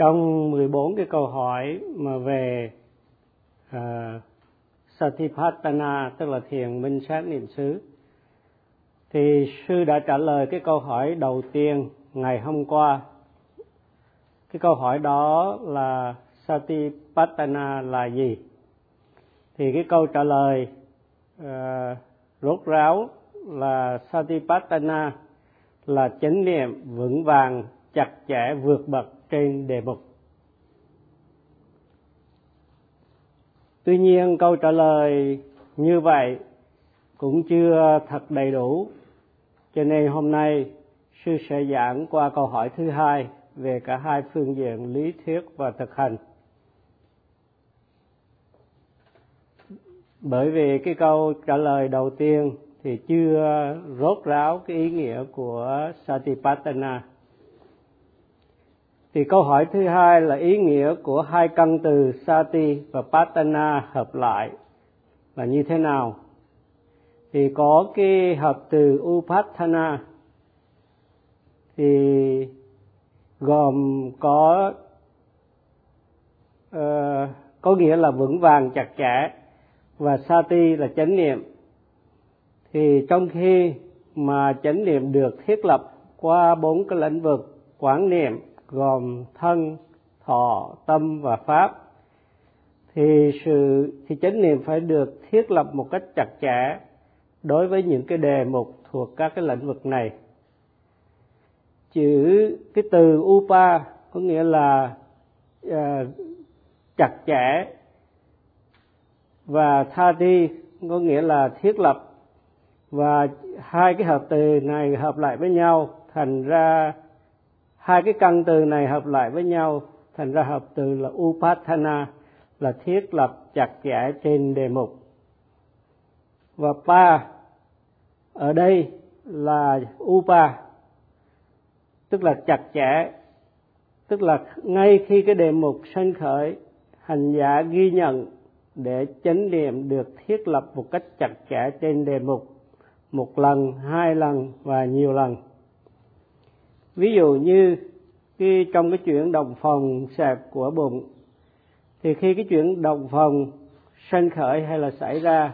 trong 14 cái câu hỏi mà về ờ, uh, Satipatthana tức là thiền minh sát niệm xứ thì sư đã trả lời cái câu hỏi đầu tiên ngày hôm qua. Cái câu hỏi đó là Satipatthana là gì? Thì cái câu trả lời uh, rốt ráo là Satipatthana là chánh niệm vững vàng chặt chẽ vượt bậc trên đề mục. Tuy nhiên, câu trả lời như vậy cũng chưa thật đầy đủ. Cho nên hôm nay, sư sẽ giảng qua câu hỏi thứ hai về cả hai phương diện lý thuyết và thực hành. Bởi vì cái câu trả lời đầu tiên thì chưa rốt ráo cái ý nghĩa của Satipatthana. Thì câu hỏi thứ hai là ý nghĩa của hai căn từ Sati và Patana hợp lại là như thế nào? Thì có cái hợp từ upatana thì gồm có uh, có nghĩa là vững vàng chặt chẽ và Sati là chánh niệm thì trong khi mà chánh niệm được thiết lập qua bốn cái lĩnh vực quán niệm gồm thân thọ tâm và pháp. Thì sự thì chánh niệm phải được thiết lập một cách chặt chẽ đối với những cái đề mục thuộc các cái lĩnh vực này. Chữ cái từ upa có nghĩa là uh, chặt chẽ và thati có nghĩa là thiết lập. Và hai cái hợp từ này hợp lại với nhau thành ra hai cái căn từ này hợp lại với nhau, thành ra hợp từ là upatthana là thiết lập chặt chẽ trên đề mục. Và pa, ở đây là upa, tức là chặt chẽ, tức là ngay khi cái đề mục sanh khởi, hành giả ghi nhận để chánh niệm được thiết lập một cách chặt chẽ trên đề mục, một lần, hai lần và nhiều lần ví dụ như khi trong cái chuyện động phòng sẹp của bụng, thì khi cái chuyện động phòng sanh khởi hay là xảy ra,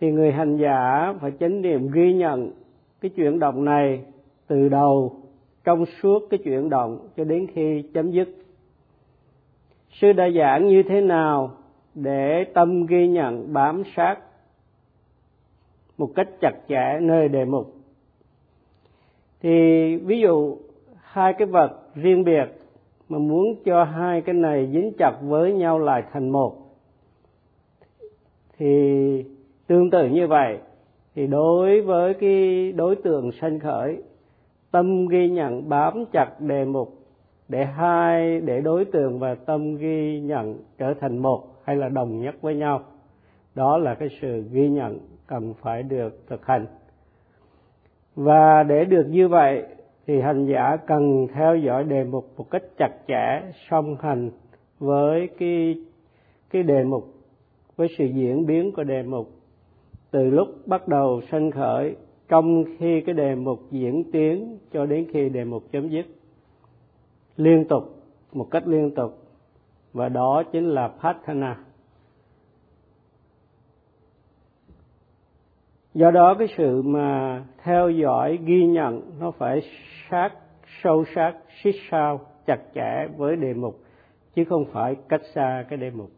thì người hành giả phải chánh niệm ghi nhận cái chuyển động này từ đầu, trong suốt cái chuyển động cho đến khi chấm dứt. Sư đã giảng như thế nào để tâm ghi nhận bám sát một cách chặt chẽ nơi đề mục? Thì ví dụ, hai cái vật riêng biệt mà muốn cho hai cái này dính chặt với nhau lại thành một. Thì tương tự như vậy, thì đối với cái đối tượng sanh khởi, tâm ghi nhận bám chặt đề mục để hai, để đối tượng và tâm ghi nhận trở thành một hay là đồng nhất với nhau. Đó là cái sự ghi nhận cần phải được thực hành và để được như vậy thì hành giả cần theo dõi đề mục một cách chặt chẽ, song hành với cái cái đề mục, với sự diễn biến của đề mục. Từ lúc bắt đầu sanh khởi, trong khi cái đề mục diễn tiến cho đến khi đề mục chấm dứt, liên tục, một cách liên tục, và đó chính là Pathana. Do đó cái sự mà theo dõi, ghi nhận nó phải sát, sâu sát, xích sao, chặt chẽ với đề mục, chứ không phải cách xa cái đề mục.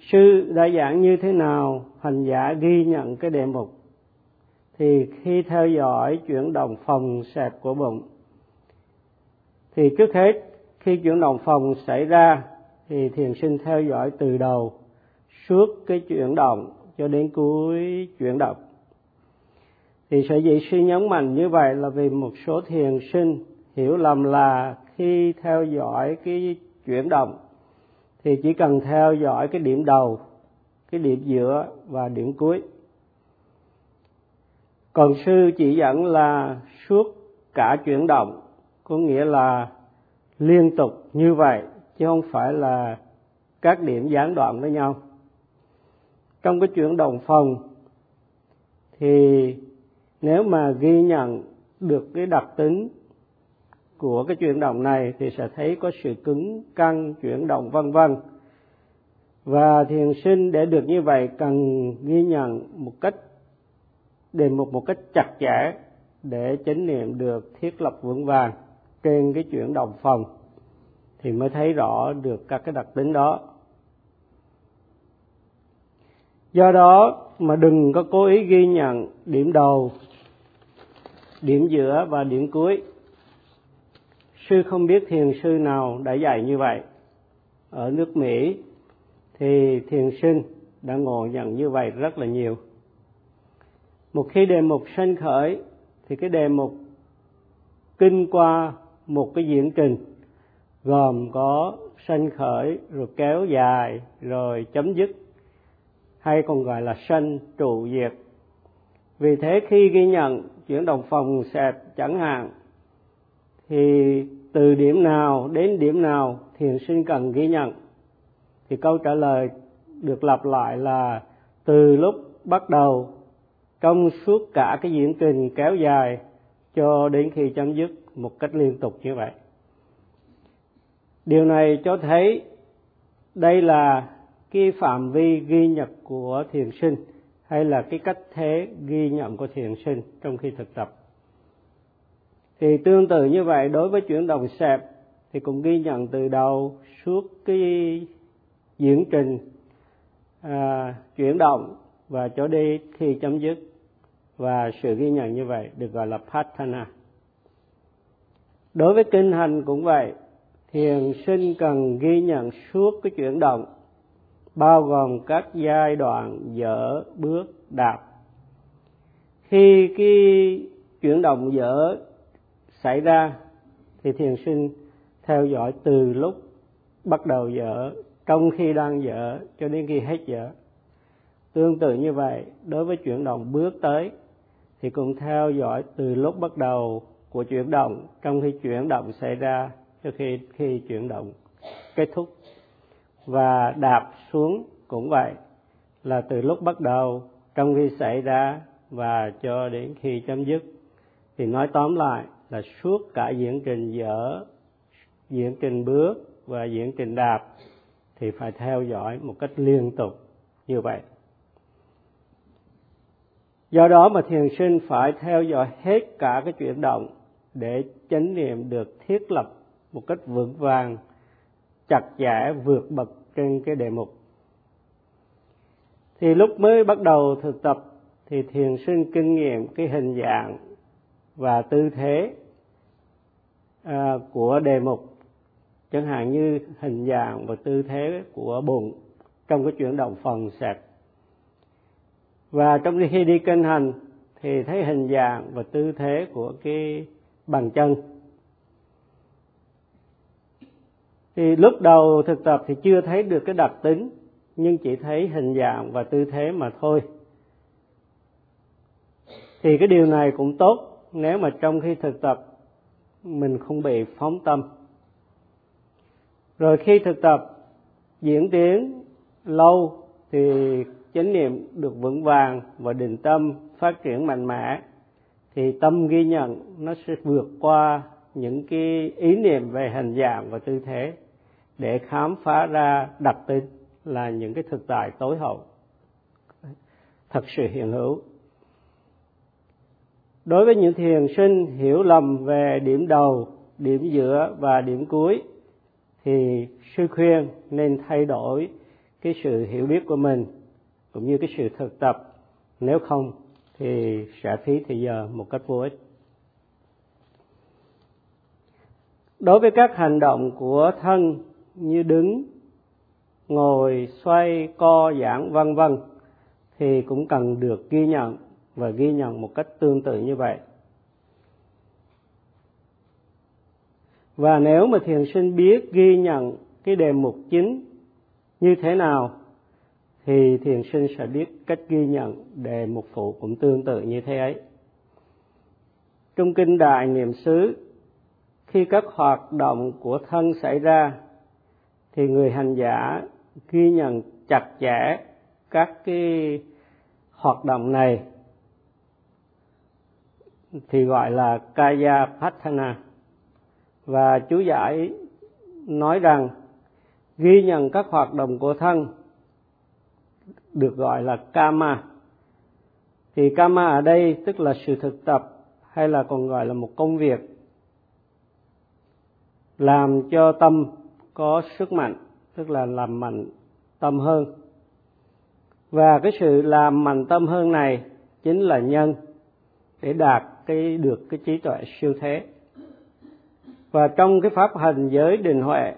Sư đã giảng như thế nào, hành giả ghi nhận cái đề mục, thì khi theo dõi chuyển động phòng xẹp của bụng, thì trước hết khi chuyển động phòng xảy ra, thì thiền sinh theo dõi từ đầu suốt cái chuyển động cho đến cuối chuyển động thì sở dĩ sư nhấn mạnh như vậy là vì một số thiền sinh hiểu lầm là khi theo dõi cái chuyển động thì chỉ cần theo dõi cái điểm đầu, cái điểm giữa và điểm cuối. Còn sư chỉ dẫn là suốt cả chuyển động, có nghĩa là liên tục như vậy, chứ không phải là các điểm gián đoạn với nhau trong cái chuyển động phòng, thì nếu mà ghi nhận được cái đặc tính của cái chuyển động này, thì sẽ thấy có sự cứng căng, chuyển động vân vân. Và thiền sinh để được như vậy cần ghi nhận một cách, đề mục một cách chặt chẽ để chánh niệm được thiết lập vững vàng trên cái chuyển động phòng, thì mới thấy rõ được các cái đặc tính đó do đó mà đừng có cố ý ghi nhận điểm đầu, điểm giữa và điểm cuối. Sư không biết thiền sư nào đã dạy như vậy. Ở nước mỹ thì thiền sinh đã ngộ nhận như vậy rất là nhiều. Một khi đề mục sanh khởi thì cái đề mục kinh qua một cái diễn trình gồm có sanh khởi rồi kéo dài rồi chấm dứt hay còn gọi là sanh, trụ, diệt. Vì thế khi ghi nhận, chuyển động phòng xẹp chẳng hạn. Thì từ điểm nào đến điểm nào thiền sinh cần ghi nhận? Thì câu trả lời được lặp lại là từ lúc bắt đầu, trong suốt cả cái diễn trình kéo dài cho đến khi chấm dứt một cách liên tục như vậy. Điều này cho thấy đây là cái phạm vi ghi nhận của thiền sinh hay là cái cách thế ghi nhận của thiền sinh trong khi thực tập. Thì tương tự như vậy đối với chuyển động sẹp thì cũng ghi nhận từ đầu suốt cái diễn trình à, chuyển động và cho đi khi chấm dứt. Và sự ghi nhận như vậy được gọi là patthana đối với kinh hành cũng vậy thiền sinh cần ghi nhận suốt cái chuyển động bao gồm các giai đoạn dở bước đạp. Khi cái chuyển động dở xảy ra, thì thiền sinh theo dõi từ lúc bắt đầu dở, trong khi đang dở cho đến khi hết dở. Tương tự như vậy, đối với chuyển động bước tới, thì cũng theo dõi từ lúc bắt đầu của chuyển động, trong khi chuyển động xảy ra cho khi khi chuyển động kết thúc và đạp xuống cũng vậy là từ lúc bắt đầu, trong khi xảy ra và cho đến khi chấm dứt, thì nói tóm lại là suốt cả diễn trình dở, diễn trình bước và diễn trình đạp thì phải theo dõi một cách liên tục như vậy. Do đó mà thiền sinh phải theo dõi hết cả cái chuyển động để chánh niệm được thiết lập một cách vững vàng chặt chẽ vượt bậc trên cái đề mục thì lúc mới bắt đầu thực tập thì thiền sinh kinh nghiệm cái hình dạng và tư thế à, của đề mục chẳng hạn như hình dạng và tư thế của bụng trong cái chuyển động phần sạch. Và trong khi đi kinh hành thì thấy hình dạng và tư thế của cái bàn chân. Thì lúc đầu thực tập thì chưa thấy được cái đặc tính, nhưng chỉ thấy hình dạng và tư thế mà thôi. Thì cái điều này cũng tốt nếu mà trong khi thực tập mình không bị phóng tâm. Rồi khi thực tập diễn tiến lâu thì chánh niệm được vững vàng và định tâm phát triển mạnh mẽ, thì tâm ghi nhận nó sẽ vượt qua những cái ý niệm về hình dạng và tư thế để khám phá ra đặc tính là những cái thực tại tối hậu. Thật sự hiện hữu. Đối với những thiền sinh hiểu lầm về điểm đầu, điểm giữa và điểm cuối, thì sư khuyên nên thay đổi cái sự hiểu biết của mình cũng như cái sự thực tập. Nếu không thì sẽ phí thời giờ một cách vô ích. Đối với các hành động của thân như đứng, ngồi, xoay, co, giãn, vân vân, thì cũng cần được ghi nhận và ghi nhận một cách tương tự như vậy. Và nếu mà thiền sinh biết ghi nhận cái đề mục chính như thế nào, thì thiền sinh sẽ biết cách ghi nhận đề mục phụ cũng tương tự như thế ấy. Trong kinh đại niệm xứ, khi các hoạt động của thân xảy ra thì người hành giả ghi nhận chặt chẽ các cái hoạt động này, thì gọi là kaya patana và chú giải nói rằng, ghi nhận các hoạt động của thân được gọi là kama. Thì kama ở đây tức là sự thực tập hay là còn gọi là một công việc làm cho tâm có sức mạnh, tức là làm mạnh tâm hơn và cái sự làm mạnh tâm hơn này chính là nhân, để đạt cái, được cái trí tuệ siêu thế. Và trong cái pháp hành giới định huệ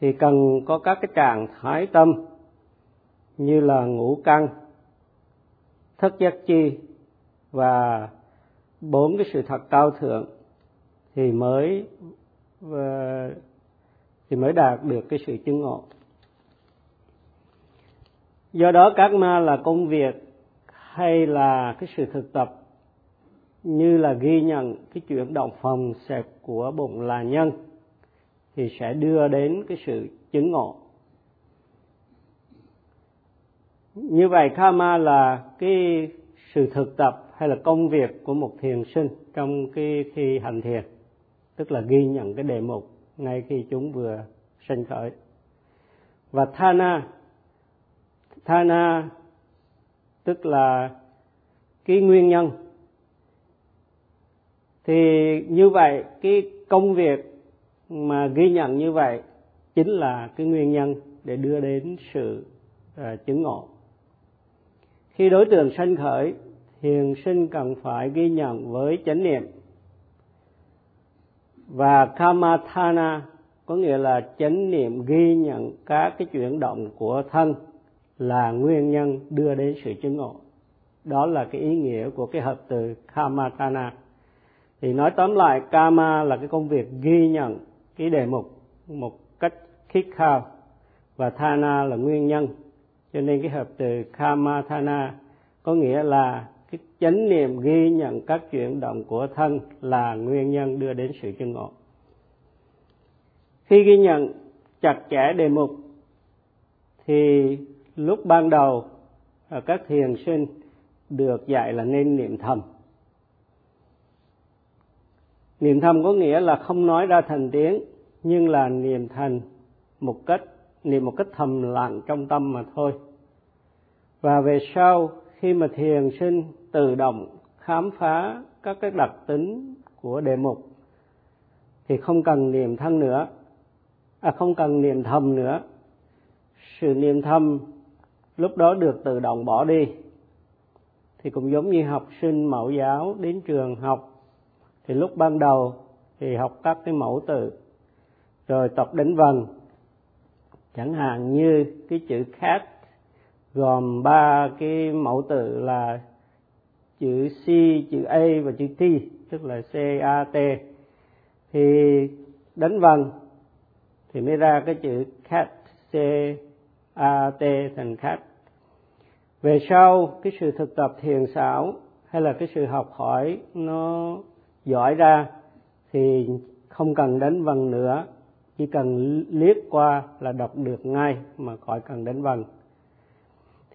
thì cần có các cái trạng thái tâm, như là ngũ căn, thất giác chi và bốn cái sự thật cao thượng thì mới ờ, thì mới đạt được cái sự chứng ngộ. Do đó các ma là công việc hay là cái sự thực tập như là ghi nhận cái chuyển động phòng xẹp của bụng là nhân thì sẽ đưa đến cái sự chứng ngộ. Như vậy karma là cái sự thực tập hay là công việc của một thiền sinh trong cái khi hành thiền, tức là ghi nhận cái đề mục ngay khi chúng vừa sinh khởi. Và thana thana tức là cái nguyên nhân. Thì như vậy cái công việc mà ghi nhận như vậy chính là cái nguyên nhân để đưa đến sự uh, chứng ngộ. Khi đối tượng sanh khởi thiền sinh cần phải ghi nhận với chánh niệm và kamathana có nghĩa là chánh niệm ghi nhận các cái chuyển động của thân là nguyên nhân đưa đến sự chứng ngộ. Đó là cái ý nghĩa của cái hợp từ kamathana thì nói tóm lại kama là cái công việc ghi nhận cái đề mục một cách khít khao và thana là nguyên nhân. Cho nên cái hợp từ kamathana có nghĩa là cái chánh niệm ghi nhận các chuyển động của thân là nguyên nhân đưa đến sự chân ngộ. Khi ghi nhận chặt chẽ đề mục, thì lúc ban đầu à, các thiền sinh được dạy là nên niệm thầm. Niệm thầm có nghĩa là không nói ra thành tiếng, nhưng là niệm thành một cách, niệm một cách thầm lặng trong tâm mà thôi. Và về sau khi mà thiền sinh tự động khám phá các cái đặc tính của đề mục thì không cần niệm thân nữa à không cần niệm thầm nữa. Sự niệm thầm lúc đó được tự động bỏ đi thì cũng giống như học sinh mẫu giáo đến trường học thì lúc ban đầu thì học các cái mẫu từ, rồi tập đến vần. Chẳng hạn như cái chữ cat gồm ba cái mẫu tự là chữ C, chữ A và chữ T, tức là C, A, T. Thì đánh vần thì mới ra cái chữ cat, C, A, T thành cat. Về sau cái sự thực tập thiền xảo hay là cái sự học hỏi nó giỏi ra thì không cần đánh vần nữa chỉ cần liếc qua là đọc được ngay mà khỏi cần đánh vần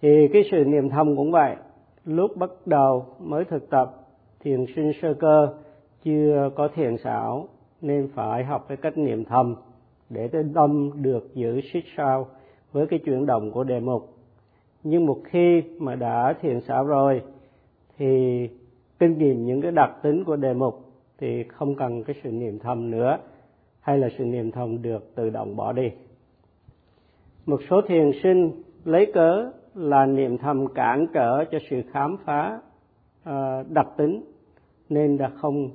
thì cái sự niệm thầm cũng vậy. Lúc bắt đầu mới thực tập, thiền sinh sơ cơ, chưa có thiền xảo, nên phải học cái cách niệm thầm để cái tâm được giữ xích sao với cái chuyển động của đề mục. Nhưng một khi mà đã thiền xảo rồi, thì kinh nghiệm những cái đặc tính của đề mục thì không cần cái sự niệm thầm nữa, hay là sự niệm thầm được tự động bỏ đi. Một số thiền sinh lấy cớ là niệm thầm cản trở cho sự khám phá ờ, đặc tính nên đã không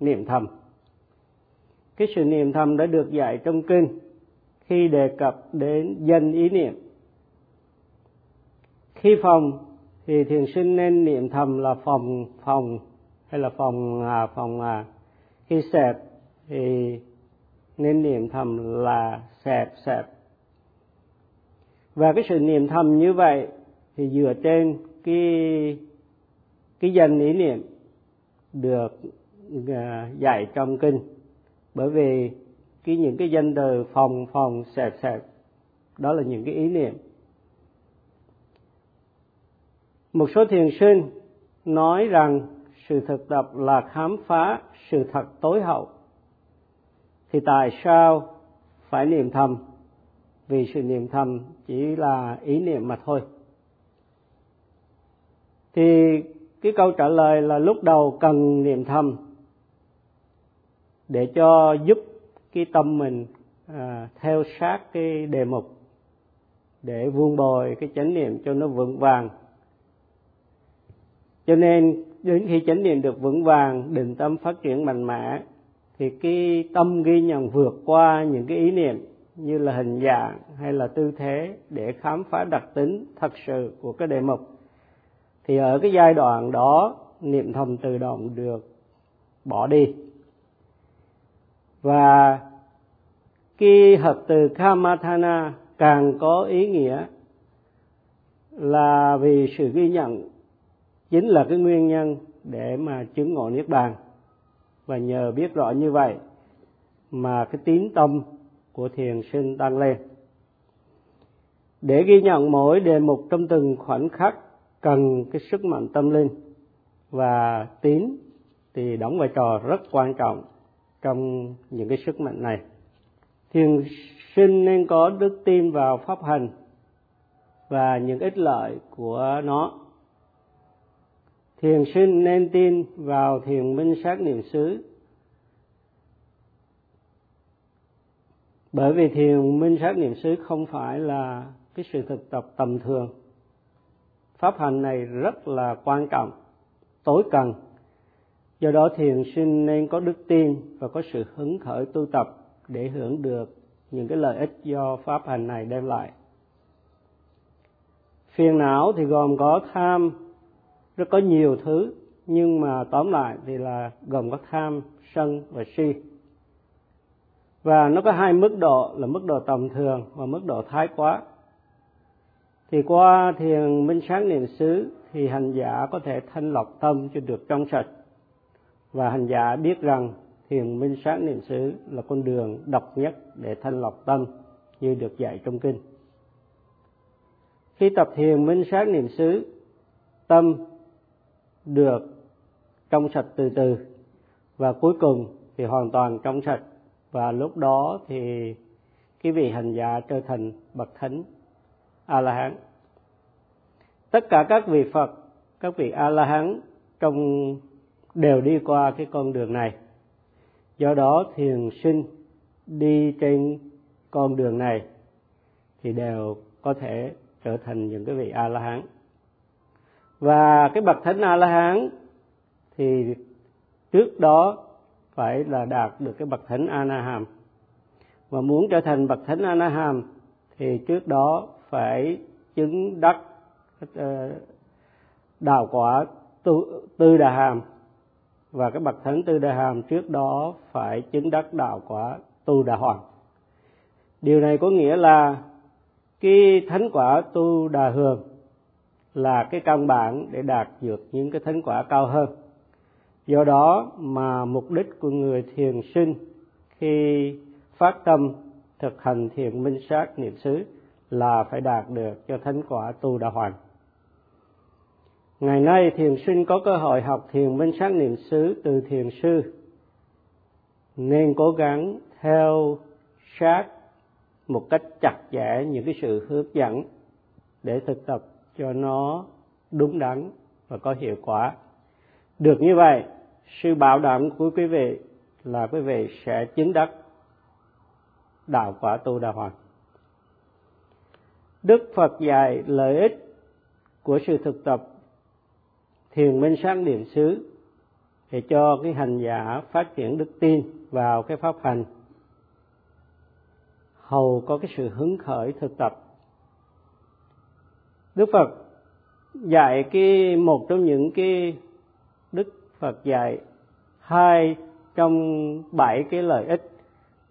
niệm thầm cái sự niệm thầm đã được dạy trong kinh khi đề cập đến danh ý niệm khi phòng thì thiền sinh nên niệm thầm là phòng phòng hay là phòng à, phòng à. khi sẹp thì nên niệm thầm là sẹp sẹp và cái sự niệm thầm như vậy thì dựa trên cái cái danh ý niệm được à, dạy trong kinh. Bởi vì cái những cái danh từ phòng phòng sẹp sẹp đó là những cái ý niệm. Một số thiền sinh nói rằng sự thực tập là khám phá sự thật tối hậu. Thì tại sao phải niệm thầm? Vì sự niệm thầm chỉ là ý niệm mà thôi. Thì cái câu trả lời là lúc đầu cần niệm thầm để cho giúp cái tâm mình à, theo sát cái đề mục để vuông bồi cái chánh niệm cho nó vững vàng. Cho nên đến khi chánh niệm được vững vàng định tâm phát triển mạnh mẽ thì cái tâm ghi nhận vượt qua những cái ý niệm như là hình dạng hay là tư thế để khám phá đặc tính thật sự của cái đề mục. Thì ở cái giai đoạn đó, niệm thầm tự động được bỏ đi. Và cái hợp từ kamathana càng có ý nghĩa là vì sự ghi nhận chính là cái nguyên nhân để mà chứng ngộ niết bàn. Và nhờ biết rõ như vậy mà cái tín tâm của thiền sinh tăng lên để ghi nhận mỗi đề mục trong từng khoảnh khắc cần cái sức mạnh tâm linh và tín thì đóng vai trò rất quan trọng trong những cái sức mạnh này. Thiền sinh nên có đức tin vào pháp hành và những ích lợi của nó. Thiền sinh nên tin vào thiền minh sát niệm xứ bởi vì thiền minh sát niệm xứ không phải là cái sự thực tập tầm thường. Pháp hành này rất là quan trọng, tối cần. Do đó thiền sinh nên có đức tin và có sự hứng khởi tu tập để hưởng được những cái lợi ích do pháp hành này đem lại. Phiền não thì gồm có tham, rất có nhiều thứ, nhưng mà tóm lại thì là gồm có tham, sân và si và nó có hai mức độ, là mức độ tầm thường và mức độ thái quá. Thì qua thiền minh sáng niệm xứ, thì hành giả có thể thanh lọc tâm cho được trong sạch. Và hành giả biết rằng thiền minh sáng niệm xứ là con đường độc nhất để thanh lọc tâm, như được dạy trong kinh. Khi tập thiền minh sáng niệm xứ, tâm được trong sạch từ từ. Và cuối cùng thì hoàn toàn trong sạch và lúc đó thì cái vị hành giả trở thành bậc thánh a la hán tất cả các vị phật, các vị a la hán trong đều đi qua cái con đường này. Do đó thiền sinh đi trên con đường này thì đều có thể trở thành những cái vị a la hán và cái bậc thánh a la hán thì trước đó phải là đạt được cái bậc thánh anaham. Và muốn trở thành bậc thánh anaham thì trước đó phải chứng đắc ờ, đạo quả tư, tư đà hàm. Và cái bậc thánh tư đà hàm trước đó phải chứng đắc đạo quả tu đà hoàng. Điều này có nghĩa là cái thánh quả tu đà hường là cái căn bản để đạt được những cái thánh quả cao hơn do đó mà mục đích của người thiền sinh khi phát tâm thực hành thiền minh sát niệm xứ là phải đạt được cho thánh quả tu đà hoàn. Ngày nay thiền sinh có cơ hội học thiền minh sát niệm xứ từ thiền sư, nên cố gắng theo sát một cách chặt chẽ những cái sự hướng dẫn để thực tập cho nó đúng đắn và có hiệu quả được như vậy, sự bảo đảm của quý vị là quý vị sẽ chứng đắc đạo quả tu đà hoàng đức phật dạy lợi ích của sự thực tập thiền minh sáng niệm xứ để cho cái hành giả phát triển đức tin vào cái pháp hành. Hầu có cái sự hứng khởi thực tập. Đức phật dạy cái một trong những cái phật dạy, hai trong bảy cái lợi ích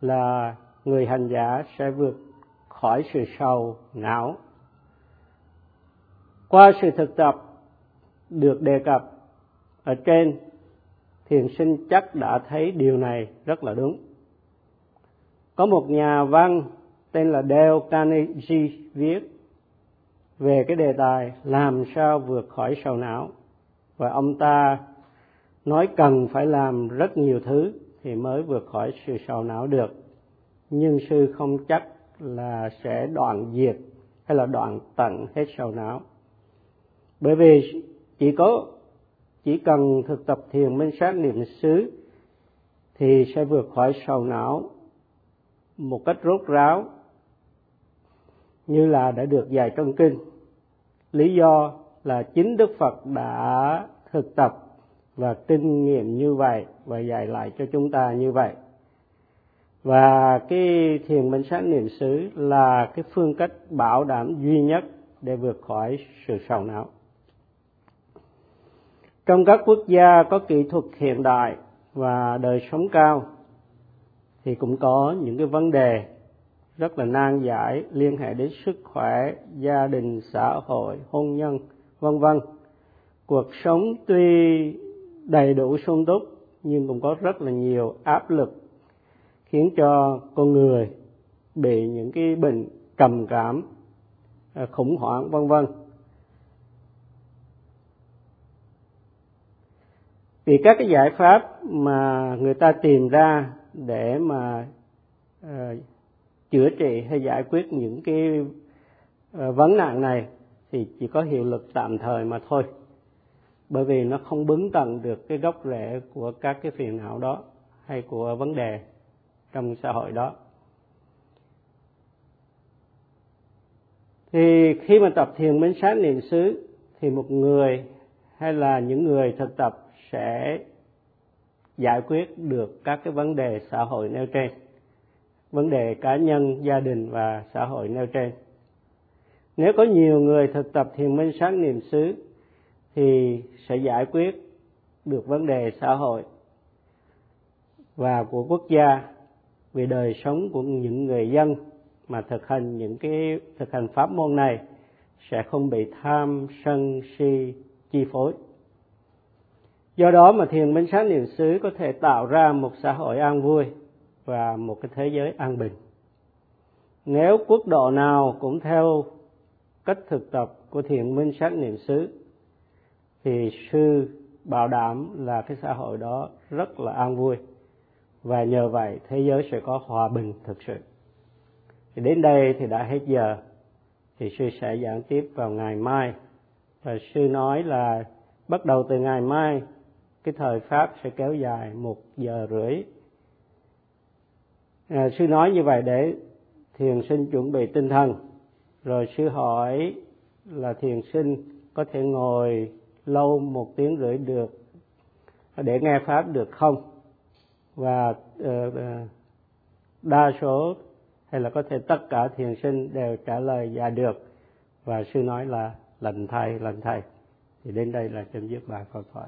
là người hành giả sẽ vượt khỏi sự sầu não. Qua sự thực tập được đề cập ở trên, thiền sinh chắc đã thấy điều này rất là đúng. Có một nhà văn tên là Dale Carnegie viết về cái đề tài làm sao vượt khỏi sầu não. Và ông ta nói cần phải làm rất nhiều thứ thì mới vượt khỏi sự sầu não được. Nhưng sư không chắc là sẽ đoạn diệt hay là đoạn tận hết sầu não. Bởi vì chỉ có, chỉ cần thực tập thiền minh sát niệm xứ thì sẽ vượt khỏi sầu não một cách rốt ráo như là đã được dạy trong kinh. Lý do là chính đức phật đã thực tập và kinh nghiệm như vậy và dạy lại cho chúng ta như vậy. Và cái thiền minh sát niệm xứ là cái phương cách bảo đảm duy nhất để vượt khỏi sự sầu não. Trong các quốc gia có kỹ thuật hiện đại và đời sống cao, thì cũng có những cái vấn đề rất là nan giải liên hệ đến sức khỏe, gia đình, xã hội, hôn nhân, vân vân. Cuộc sống tuy đầy đủ sung túc nhưng cũng có rất là nhiều áp lực khiến cho con người bị những cái bệnh trầm cảm à, khủng hoảng vân vân. Vì các cái giải pháp mà người ta tìm ra để mà uh, chữa trị hay giải quyết những cái uh, vấn nạn này thì chỉ có hiệu lực tạm thời mà thôi bởi vì nó không bứng tận được cái gốc rễ của các cái phiền não đó hay của vấn đề trong xã hội đó. Thì khi mà tập thiền minh sát niệm xứ thì một người hay là những người thực tập sẽ giải quyết được các cái vấn đề xã hội nêu trên, vấn đề cá nhân, gia đình và xã hội nêu trên. Nếu có nhiều người thực tập thiền minh sát niệm xứ thì sẽ giải quyết được vấn đề xã hội và của quốc gia về đời sống của những người dân mà thực hành những cái, thực hành pháp môn này sẽ không bị tham, sân, si, chi phối. Do đó mà thiền minh sát niệm xứ có thể tạo ra một xã hội an vui và một cái thế giới an bình. Nếu quốc độ nào cũng theo cách thực tập của thiền minh sát niệm xứ thì sư bảo đảm là cái xã hội đó rất là an vui. Và nhờ vậy thế giới sẽ có hòa bình thực sự. Thì đến đây thì đã hết giờ. Thì sư sẽ giảng tiếp vào ngày mai. Và sư nói là bắt đầu từ ngày mai cái thời pháp sẽ kéo dài một giờ rưỡi. À, sư nói như vậy để thiền sinh chuẩn bị tinh thần. Rồi sư hỏi là thiền sinh có thể ngồi lâu một tiếng rưỡi được, để nghe pháp được không? Và ờ, ờ, đa số hay là có thể tất cả thiền sinh đều trả lời dạ được. Và sư nói là lành thầy lành thầy thì đến đây là chấm dứt bài câu thoại.